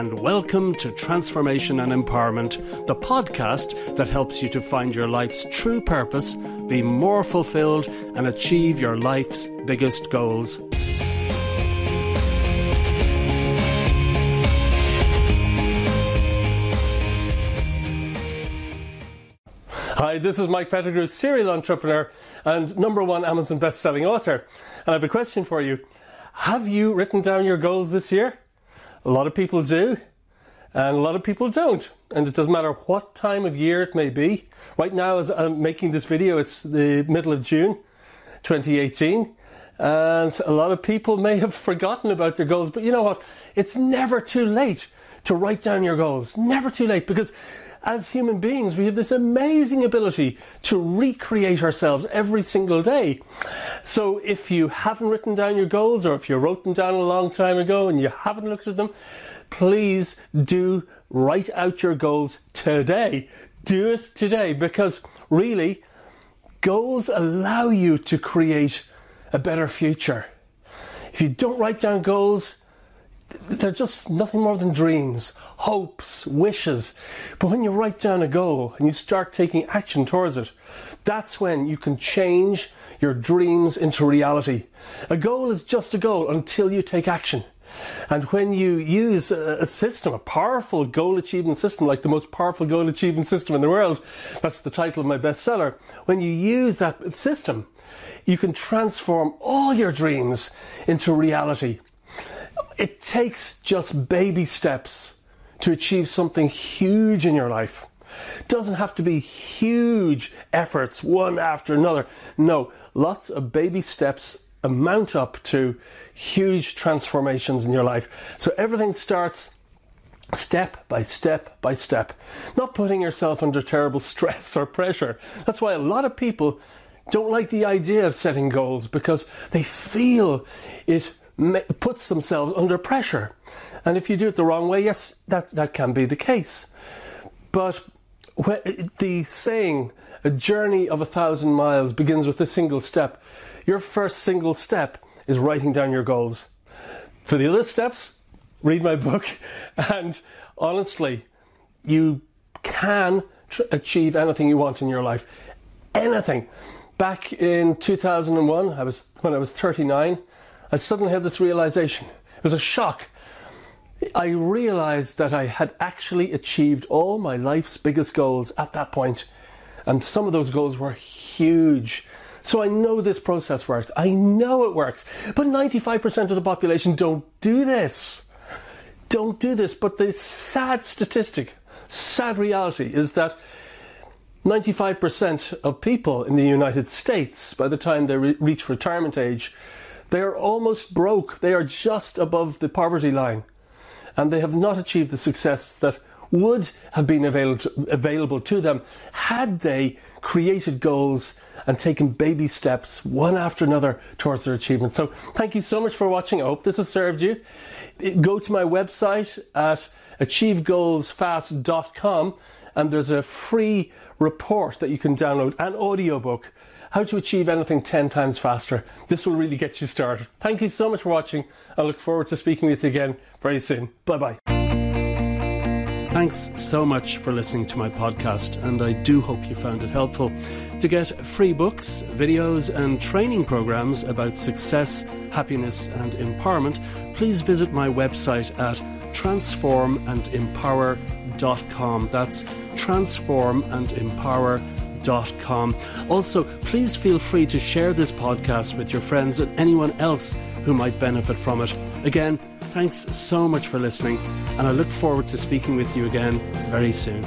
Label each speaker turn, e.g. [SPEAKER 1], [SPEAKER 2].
[SPEAKER 1] and welcome to Transformation and Empowerment, the podcast that helps you to find your life's true purpose, be more fulfilled, and achieve your life's biggest goals. Hi, this is Mike Pettigrew, serial entrepreneur and number one Amazon best-selling author. And I have a question for you. Have you written down your goals this year? A lot of people do, and a lot of people don't. And it doesn't matter what time of year it may be. Right now, as I'm making this video, it's the middle of June 2018. And a lot of people may have forgotten about their goals, but you know what? It's never too late to write down your goals. Never too late because as human beings, we have this amazing ability to recreate ourselves every single day. So if you haven't written down your goals or if you wrote them down a long time ago and you haven't looked at them, please do write out your goals today. Do it today because really, goals allow you to create a better future. If you don't write down goals, they're just nothing more than dreams, hopes, wishes. But when you write down a goal and you start taking action towards it, that's when you can change your dreams into reality. A goal is just a goal until you take action. And when you use a system, a powerful goal achievement system, like the most powerful goal achievement system in the world, that's the title of my bestseller, when you use that system, you can transform all your dreams into reality. It takes just baby steps to achieve something huge in your life. Doesn't have to be huge efforts one after another. No, lots of baby steps amount up to huge transformations in your life. So everything starts step by step by step, not putting yourself under terrible stress or pressure. That's why a lot of people don't like the idea of setting goals because they feel it puts themselves under pressure. And if you do it the wrong way, yes, that, that can be the case. But the saying, a journey of a thousand miles begins with a single step. Your first single step is writing down your goals. For the other steps, read my book. And honestly, you can tr- achieve anything you want in your life. Anything. Back in 2001, I was, when I was 39, I suddenly had this realization. It was a shock. I realized that I had actually achieved all my life's biggest goals at that point, and some of those goals were huge. So I know this process works. I know it works. But 95% of the population don't do this. Don't do this. But the sad statistic, sad reality is that 95% of people in the United States, by the time they re- reach retirement age, they are almost broke. They are just above the poverty line. And they have not achieved the success that would have been available to them had they created goals and taken baby steps one after another towards their achievement. So thank you so much for watching. I hope this has served you. Go to my website at achievegoalsfast.com and there's a free report that you can download, an audiobook how to achieve anything 10 times faster. This will really get you started. Thank you so much for watching. I look forward to speaking with you again very soon. Bye bye. Thanks so much for listening to my podcast, and I do hope you found it helpful. To get free books, videos, and training programs about success, happiness, and empowerment, please visit my website at transformandempower.com. That's transformandempower.com com. Also, please feel free to share this podcast with your friends and anyone else who might benefit from it. Again, thanks so much for listening, and I look forward to speaking with you again very soon.